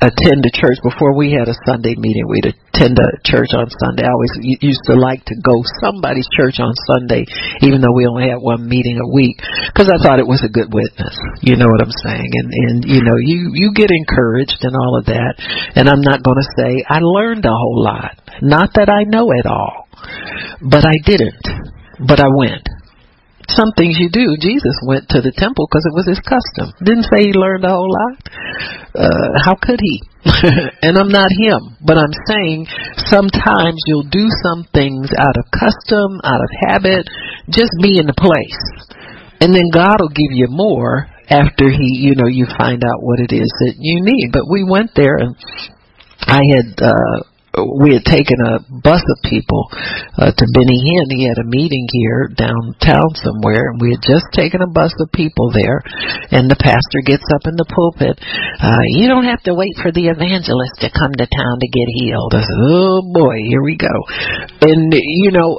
attend a church before we had a Sunday meeting. We'd attend a church on Sunday. I always used to like to go somebody's church on Sunday, even though we only had one meeting a week, because I thought it was a good witness. You know what I'm saying? And and you know you you get encouraged and all of that. And I'm not going to say I learned a whole lot. Not that I know it all, but I didn't. But I went some things you do. Jesus went to the temple because it was his custom. Didn't say he learned a whole lot. Uh, how could he? and I'm not him, but I'm saying sometimes you'll do some things out of custom, out of habit, just be in the place. And then God will give you more after he, you know, you find out what it is that you need. But we went there and I had uh we had taken a bus of people uh, to Benny Hinn. He had a meeting here downtown somewhere, and we had just taken a bus of people there. And the pastor gets up in the pulpit. Uh, you don't have to wait for the evangelist to come to town to get healed. I said, "Oh boy, here we go." And you know,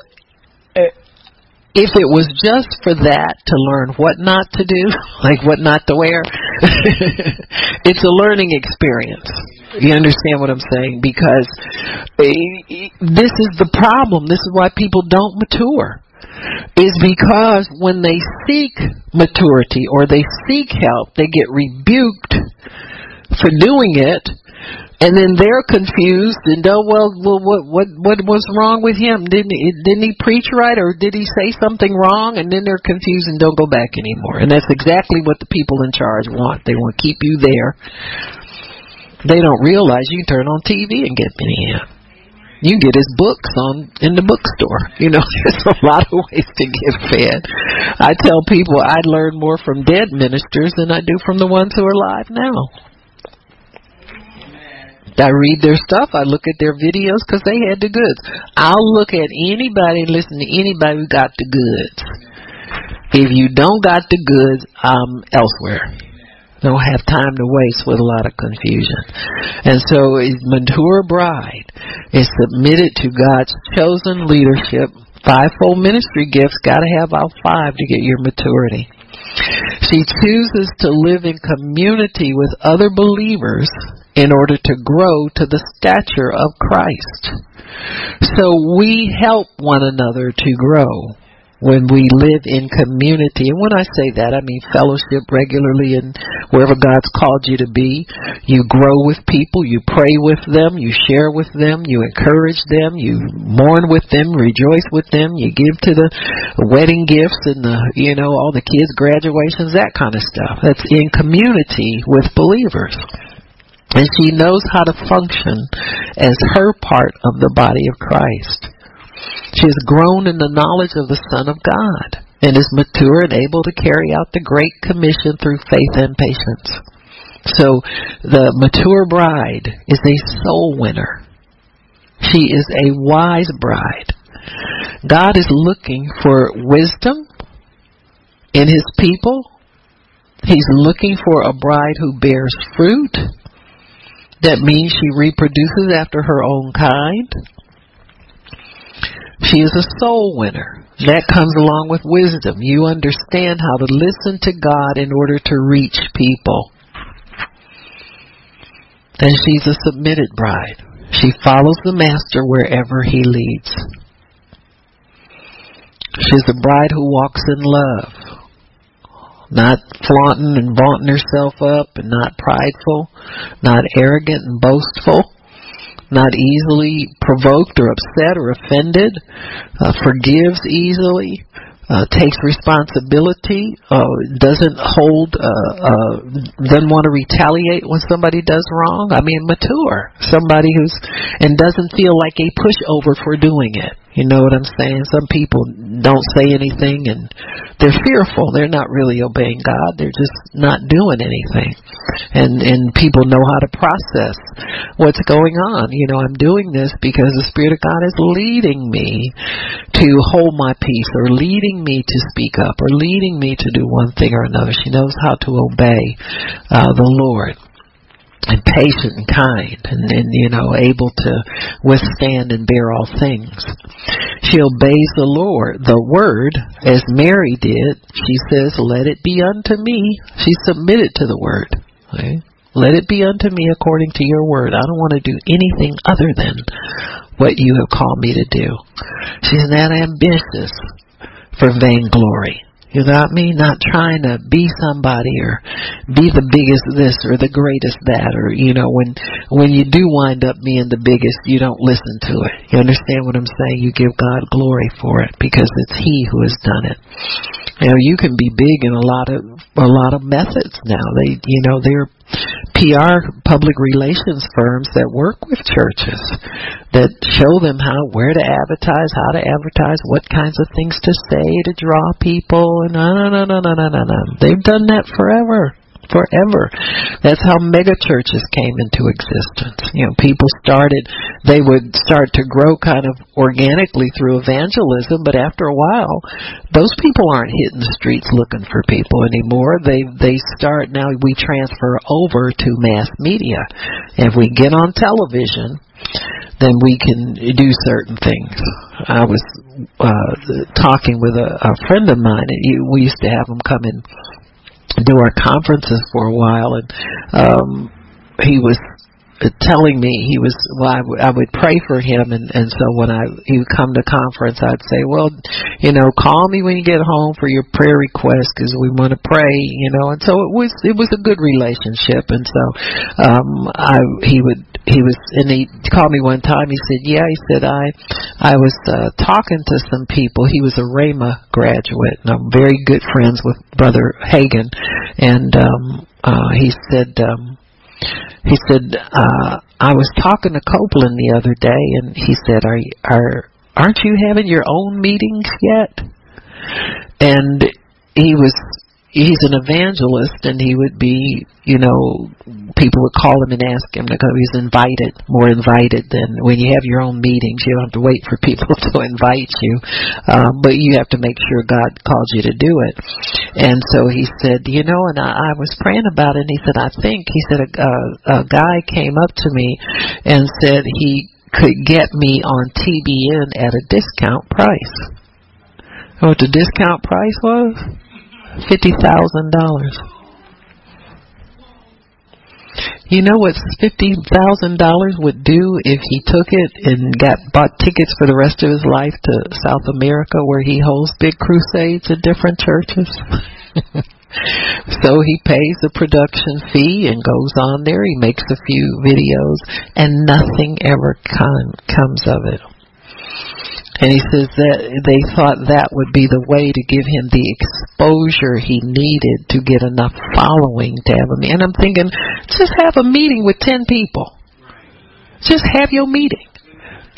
if it was just for that to learn what not to do, like what not to wear, it's a learning experience. You understand what I'm saying? Because eh, this is the problem. This is why people don't mature. is because when they seek maturity or they seek help, they get rebuked for doing it, and then they're confused and oh well, well what what what was wrong with him? Didn't he, didn't he preach right or did he say something wrong? And then they're confused and don't go back anymore. And that's exactly what the people in charge want. They want to keep you there. They don't realize you turn on TV and get me in. You get his books on in the bookstore. You know, there's a lot of ways to get fed. I tell people I learn more from dead ministers than I do from the ones who are alive now. I read their stuff. I look at their videos because they had the goods. I'll look at anybody listen to anybody who got the goods. If you don't got the goods, I'm elsewhere don't have time to waste with a lot of confusion. And so a mature bride is submitted to God's chosen leadership. Fivefold ministry gifts got to have all five to get your maturity. She chooses to live in community with other believers in order to grow to the stature of Christ. So we help one another to grow when we live in community. And when I say that, I mean fellowship regularly and wherever God's called you to be. You grow with people, you pray with them, you share with them, you encourage them, you mourn with them, rejoice with them, you give to the wedding gifts and the, you know, all the kids' graduations, that kind of stuff. That's in community with believers. And she knows how to function as her part of the body of Christ. She has grown in the knowledge of the Son of God and is mature and able to carry out the Great Commission through faith and patience. So the mature bride is a soul winner. She is a wise bride. God is looking for wisdom in his people. He's looking for a bride who bears fruit. That means she reproduces after her own kind. She is a soul winner. That comes along with wisdom. You understand how to listen to God in order to reach people. And she's a submitted bride. She follows the master wherever he leads. She's a bride who walks in love, not flaunting and vaunting herself up, and not prideful, not arrogant and boastful not easily provoked or upset or offended, uh, forgives easily, uh, takes responsibility, uh, doesn't hold, uh, uh, doesn't want to retaliate when somebody does wrong. I mean, mature. Somebody who's, and doesn't feel like a pushover for doing it. You know what I'm saying? Some people don't say anything and they're fearful. They're not really obeying God. They're just not doing anything. And and people know how to process what's going on. You know, I'm doing this because the Spirit of God is leading me to hold my peace or leading me to speak up or leading me to do one thing or another. She knows how to obey uh, the Lord and patient and kind and, and you know able to withstand and bear all things. She obeys the lord the word as mary did. She says let it be unto me. She submitted to the word okay? let it be unto me according to your word. I don't want to do anything other than what you have called me to do. She's not ambitious for vainglory you got me? Not trying to be somebody or be the biggest this or the greatest that or you know when when you do wind up being the biggest you don't listen to it. You understand what I'm saying? You give God glory for it because it's he who has done it. You know, you can be big in a lot of a lot of methods now. They you know, they're PR public relations firms that work with churches that show them how where to advertise, how to advertise, what kinds of things to say to draw people and no no no no no no no. They've done that forever forever. That's how mega churches came into existence. You know, people started, they would start to grow kind of organically through evangelism, but after a while, those people aren't hitting the streets looking for people anymore. They, they start, now we transfer over to mass media. If we get on television, then we can do certain things. I was uh, talking with a, a friend of mine, and we used to have him come in do our conferences for a while, and um, he was telling me he was well I, w- I would pray for him and and so when I he would come to conference I'd say well you know call me when you get home for your prayer request because we want to pray you know and so it was it was a good relationship and so um I he would he was and he called me one time. He said yeah he said I I was uh, talking to some people. He was a Rhema graduate and I'm very good friends with brother Hagin. And um uh he said um he said, uh, I was talking to Copeland the other day and he said, are, are, aren't you having your own meetings yet? And he was he's an evangelist and he would be you know people would call him and ask him to go. He's invited more invited than when you have your own meetings. You don't have to wait for people to invite you. Um but you have to make sure god calls you to do it. And so he said you know and i, I was praying about it and he said i think he said a, a, a guy came up to me and said he could get me on tbn at a discount price. What the discount price was fifty thousand dollars. You know what fifty thousand dollars would do if he took it and got bought tickets for the rest of his life to South America where he holds big crusades at different churches? so he pays the production fee and goes on there, he makes a few videos and nothing ever con- comes of it. And he says that they thought that would be the way to give him the exposure he needed to get enough following to have a meeting. And I'm thinking, just have a meeting with 10 people. Just have your meeting.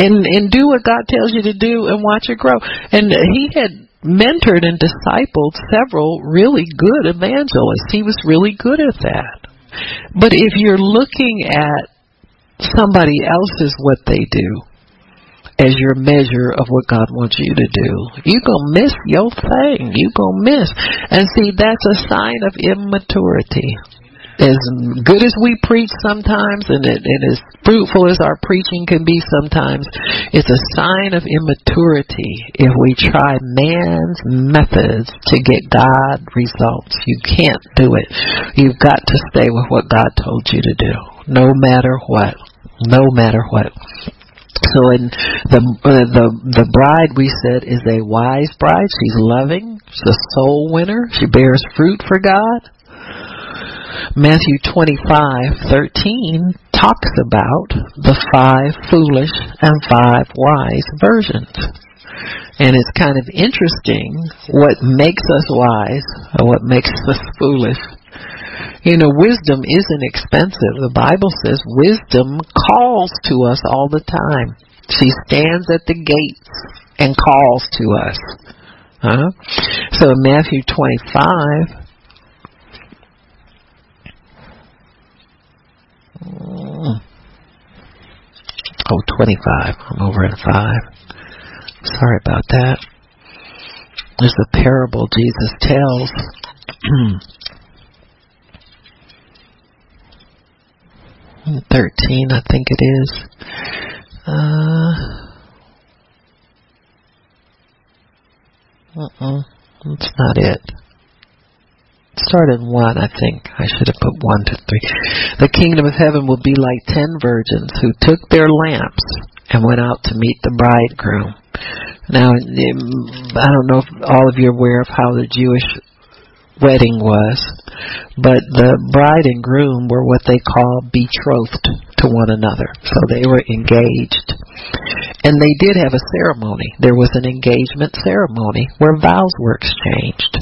And, and do what God tells you to do and watch it grow. And he had mentored and discipled several really good evangelists. He was really good at that. But if you're looking at somebody else's what they do, as your measure of what God wants you to do. You're going to miss your thing. You're going to miss. And see, that's a sign of immaturity. As good as we preach sometimes, and, it, and as fruitful as our preaching can be sometimes, it's a sign of immaturity if we try man's methods to get God results. You can't do it. You've got to stay with what God told you to do, no matter what. No matter what. So in the uh, the the bride we said is a wise bride. She's loving. She's a soul winner. She bears fruit for God. Matthew twenty five thirteen talks about the five foolish and five wise virgins. And it's kind of interesting what makes us wise and what makes us foolish. You know, wisdom isn't expensive. The Bible says wisdom calls to us all the time. She stands at the gates and calls to us. Huh? So in Matthew 25, oh, 25. I'm over at 5. Sorry about that. There's a parable Jesus tells. 13, I think it is. Uh, uh-uh, that's not it. Start in one, I think. I should have put one to three. The kingdom of heaven will be like ten virgins who took their lamps and went out to meet the bridegroom. Now, I don't know if all of you are aware of how the Jewish wedding was, but the bride and groom were what they call betrothed to one another. So they were engaged. And they did have a ceremony. There was an engagement ceremony where vows were exchanged.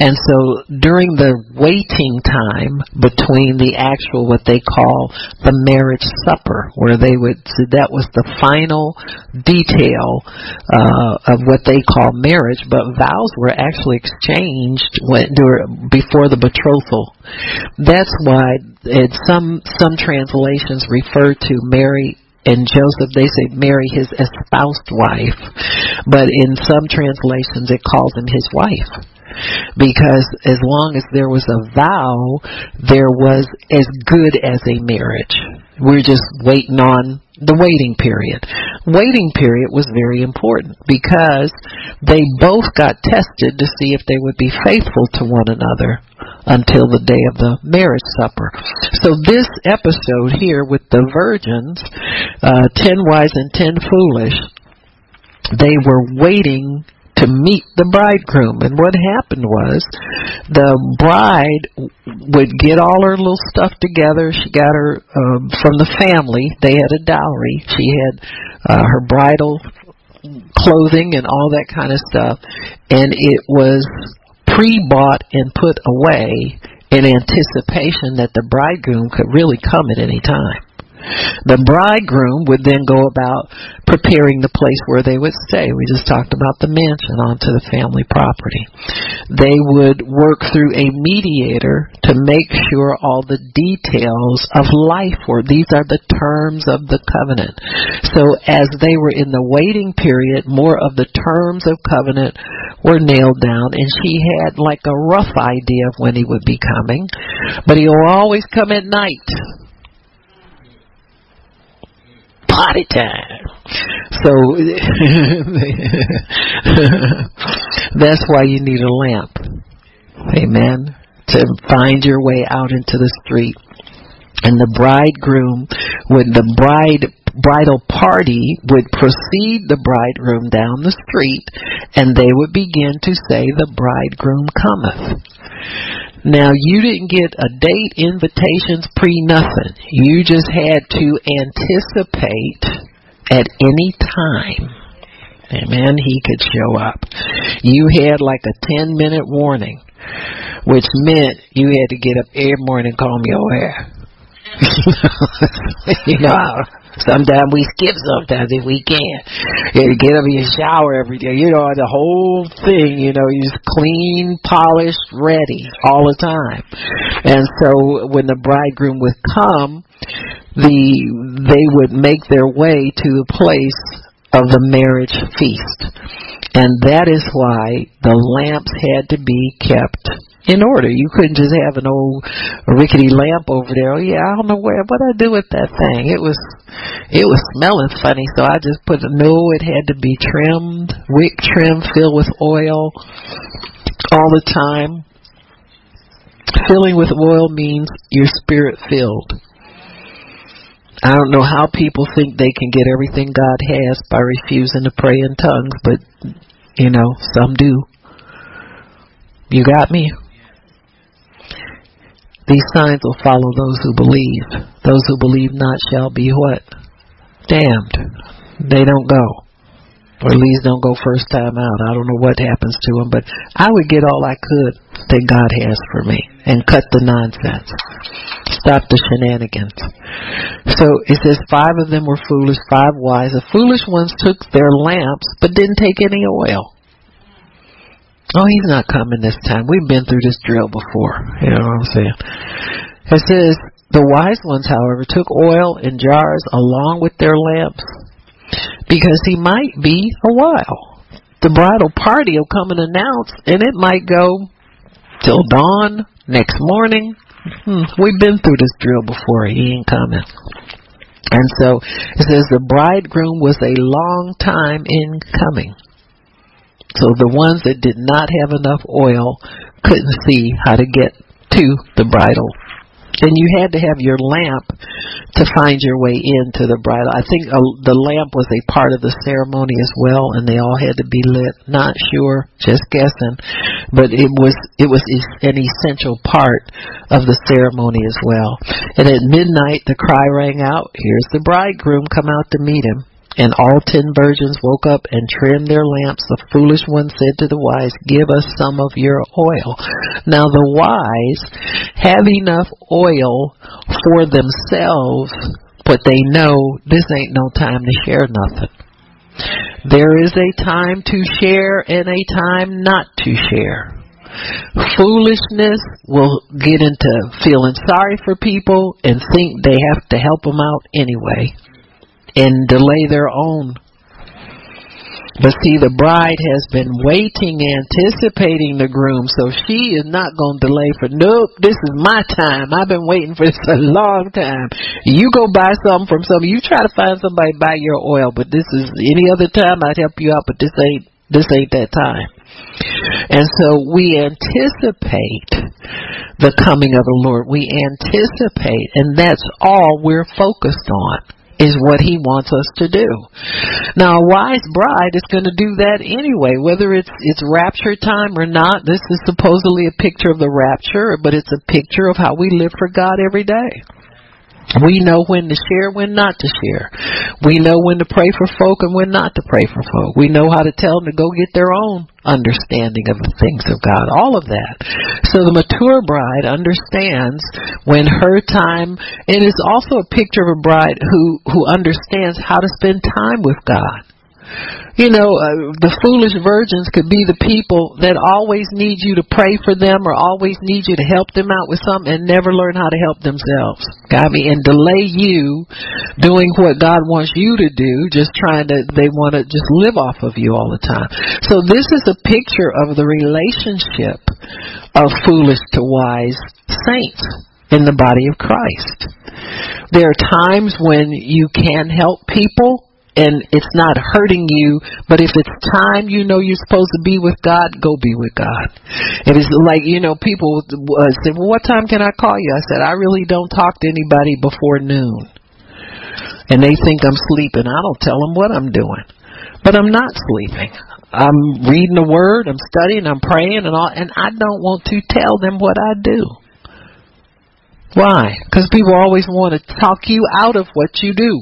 And so during the waiting time between the actual, what they call the marriage supper, where they would, so that was the final detail uh, of what they call marriage, but vows were actually exchanged when, before the betrothal. That's why in some some translations refer to Mary and Joseph, they say Mary his espoused wife, but in some translations it calls him his wife. Because as long as there was a vow, there was as good as a marriage. We're just waiting on the waiting period. Waiting period was very important because they both got tested to see if they would be faithful to one another until the day of the marriage supper. So this episode here with the virgins, uh, ten wise and ten foolish, they were waiting to meet the bridegroom. And what happened was the bride would get all her little stuff together. She got her um, from the family. They had a dowry. She had uh, her bridal clothing and all that kind of stuff. And it was pre-bought and put away in anticipation that the bridegroom could really come at any time. The bridegroom would then go about preparing the place where they would stay. We just talked about the mansion onto the family property. They would work through a mediator to make sure all the details of life were. These are the terms of the covenant. So as they were in the waiting period, more of the terms of covenant were nailed down and she had like a rough idea of when he would be coming. But he will always come at night party time. So that's why you need a lamp. Amen. To find your way out into the street. And the bridegroom would the bride bridal party would precede the bridegroom down the street and they would begin to say the bridegroom cometh. Now you didn't get a date, invitations, pre nothing. You just had to anticipate at any time. Amen. He could show up. You had like a 10 minute warning, which meant you had to get up every morning and comb your hair. you know, Sometimes we skip sometimes if we can. You get up in your shower every day. You know, the whole thing, you know, you clean, polished, ready all the time. And so when the bridegroom would come, the they would make their way to the place of the marriage feast. And that is why the lamps had to be kept in order. You couldn't just have an old rickety lamp over there. Oh yeah, I don't know where what I do with that thing. It was it was smelling funny, so I just put a no. It had to be trimmed, wick trim, filled with oil all the time. Filling with oil means you're spirit filled. I don't know how people think they can get everything God has by refusing to pray in tongues, but you know, some do. You got me? These signs will follow those who believe. Those who believe not shall be what? Damned. They don't go. Or at least don't go first time out. I don't know what happens to them, but I would get all I could that God has for me and cut the nonsense. Stop the shenanigans. So it says five of them were foolish, five wise. The foolish ones took their lamps but didn't take any oil. Oh, he's not coming this time. We've been through this drill before. You know what I'm saying? It says, the wise ones, however, took oil in jars along with their lamps because he might be a while. The bridal party will come and announce, and it might go till dawn, next morning. Hmm, we've been through this drill before. He ain't coming. And so it says the bridegroom was a long time in coming. So the ones that did not have enough oil couldn't see how to get to the bridal. And you had to have your lamp to find your way into the bridal. I think uh, the lamp was a part of the ceremony as well, and they all had to be lit. Not sure, just guessing, but it was it was an essential part of the ceremony as well. And at midnight, the cry rang out, "Here's the bridegroom! Come out to meet him." And all ten virgins woke up and trimmed their lamps. The foolish one said to the wise, Give us some of your oil. Now the wise have enough oil for themselves, but they know this ain't no time to share nothing. There is a time to share and a time not to share. Foolishness will get into feeling sorry for people and think they have to help them out anyway and delay their own. But see, the bride has been waiting, anticipating the groom, so she is not going to delay for, nope, this is my time. I've been waiting for this a long time. You go buy something from somebody, you try to find somebody buy your oil, but this is, any other time I'd help you out, but this ain't, this ain't that time. And so we anticipate the coming of the Lord. We anticipate, and that's all we're focused on is what he wants us to do. Now, a wise bride is going to do that anyway, whether it's it's rapture time or not. This is supposedly a picture of the rapture, but it's a picture of how we live for God every day. We know when to share, when not to share. We know when to pray for folk and when not to pray for folk. We know how to tell them to go get their own understanding of the things of God. All of that. So the mature bride understands when her time, and it's also a picture of a bride who, who understands how to spend time with God you know, uh, the foolish virgins could be the people that always need you to pray for them or always need you to help them out with something and never learn how to help themselves. I mean, and delay you doing what God wants you to do, just trying to, they want to just live off of you all the time. So this is a picture of the relationship of foolish to wise saints in the body of Christ. There are times when you can help people and it's not hurting you, but if it's time you know you're supposed to be with God, go be with God. It's like, you know, people uh, say, well, what time can I call you? I said, I really don't talk to anybody before noon. And they think I'm sleeping. I don't tell them what I'm doing. But I'm not sleeping. I'm reading the word, I'm studying, I'm praying and all, and I don't want to tell them what I do. Why? Because people always want to talk you out of what you do.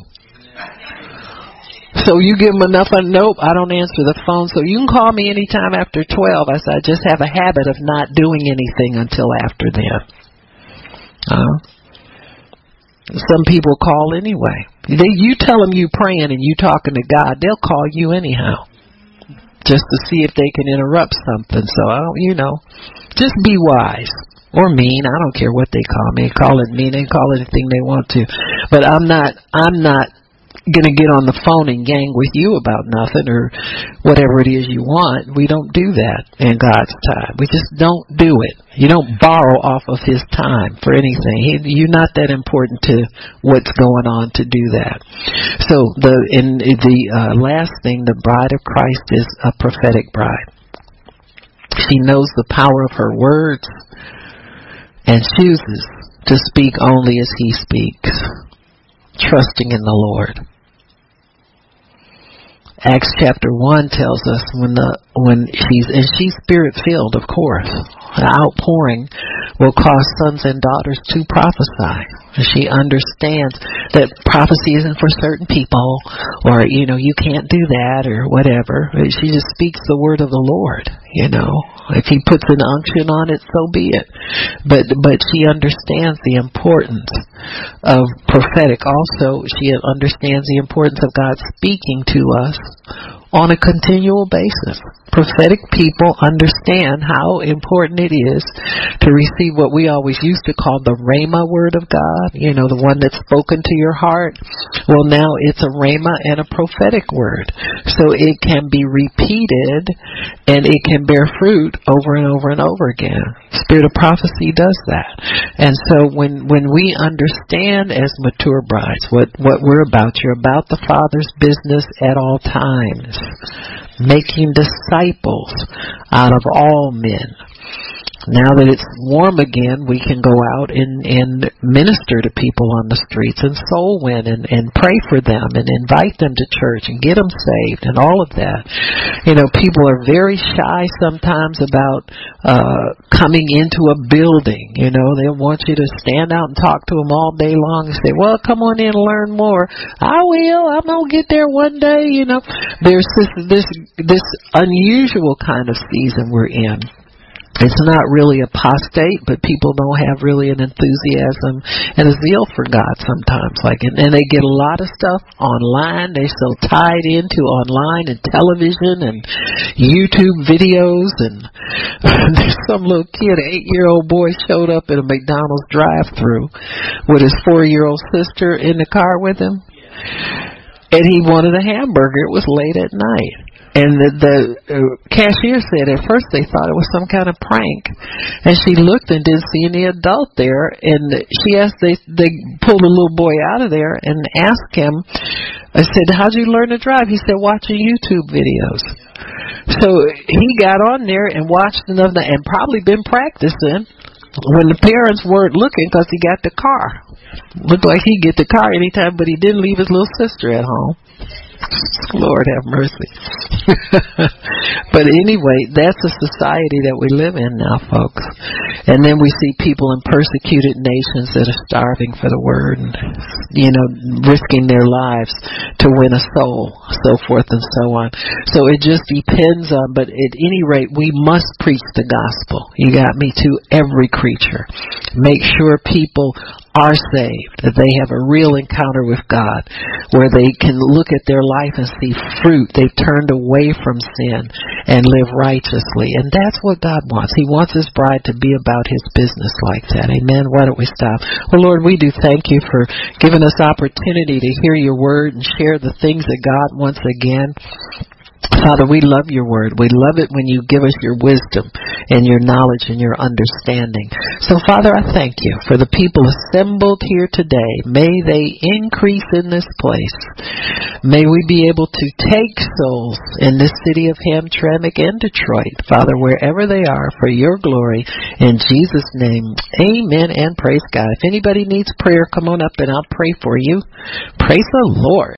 So you give them enough. Of, nope, I don't answer the phone. So you can call me anytime after 12. I said, I just have a habit of not doing anything until after then. Uh, some people call anyway. They, you tell them you praying and you talking to God, they'll call you anyhow, just to see if they can interrupt something. So I don't, you know, just be wise or mean. I don't care what they call me. Call it mean. They call it anything they want to. But I'm not. I'm not going to get on the phone and gang with you about nothing or whatever it is you want. We don't do that in God's time. We just don't do it. You don't borrow off of His time for anything. He, you're not that important to what's going on to do that. So the in the uh, last thing, the bride of Christ is a prophetic bride. She knows the power of her words and chooses to speak only as He speaks, trusting in the Lord. Acts chapter one tells us when the when she's and she's spirit filled, of course. The outpouring will cause sons and daughters to prophesy. She understands that prophecy isn't for certain people, or you know you can't do that, or whatever. She just speaks the word of the Lord. You know, if He puts an unction on it, so be it. But but she understands the importance of prophetic. Also, she understands the importance of God speaking to us on a continual basis. Prophetic people understand how important it is to receive what we always used to call the Rhema word of God, you know, the one that's spoken to your heart. Well, now it's a Rhema and a prophetic word. So it can be repeated and it can bear fruit over and over and over again. Spirit of prophecy does that. And so when, when we understand as mature brides what, what we're about, you're about the Father's business at all times making disciples out of all men now that it's warm again, we can go out and, and minister to people on the streets and soul win and, and pray for them and invite them to church and get them saved and all of that. You know, people are very shy sometimes about uh, coming into a building. You know, they want you to stand out and talk to them all day long and say, well, come on in and learn more. I will. I'm going to get there one day. You know, there's this, this, this unusual kind of season we're in it's not really apostate, but people don't have really an enthusiasm and a zeal for God sometimes. Like, and, and they get a lot of stuff online. They're so tied into online and television and YouTube videos. And there's some little kid, an eight-year-old boy, showed up at a McDonald's drive-through with his four-year-old sister in the car with him, and he wanted a hamburger. It was late at night and the, the uh, cashier said at first they thought it was some kind of prank, and she looked and didn't see any adult there. And she asked they they pulled a little boy out of there and asked him. I said, "How'd you learn to drive?" He said, "Watching YouTube videos." So he got on there and watched enough and probably been practicing when the parents weren't looking because he got the car. Looked like he'd get the car anytime, but he didn't leave his little sister at home. Lord have mercy. but anyway, that's the society that we live in now, folks. And then we see people in persecuted nations that are starving for the word and, you know, risking their lives to win a soul, so forth and so on. So it just depends on, but at any rate, we must preach the gospel. You got me to every creature. Make sure people are saved, that they have a real encounter with God, where they can look at their life and see fruit. They've turned away from sin and live righteously. And that's what God wants. He wants His bride to be about His business like that. Amen. Why don't we stop? Well, Lord, we do thank you for giving us opportunity to hear your word and share the things that God wants again Father, we love your word. We love it when you give us your wisdom and your knowledge and your understanding. So, Father, I thank you for the people assembled here today. May they increase in this place. May we be able to take souls in this city of Hamtramck and Detroit, Father, wherever they are, for your glory. In Jesus' name, amen and praise God. If anybody needs prayer, come on up and I'll pray for you. Praise the Lord.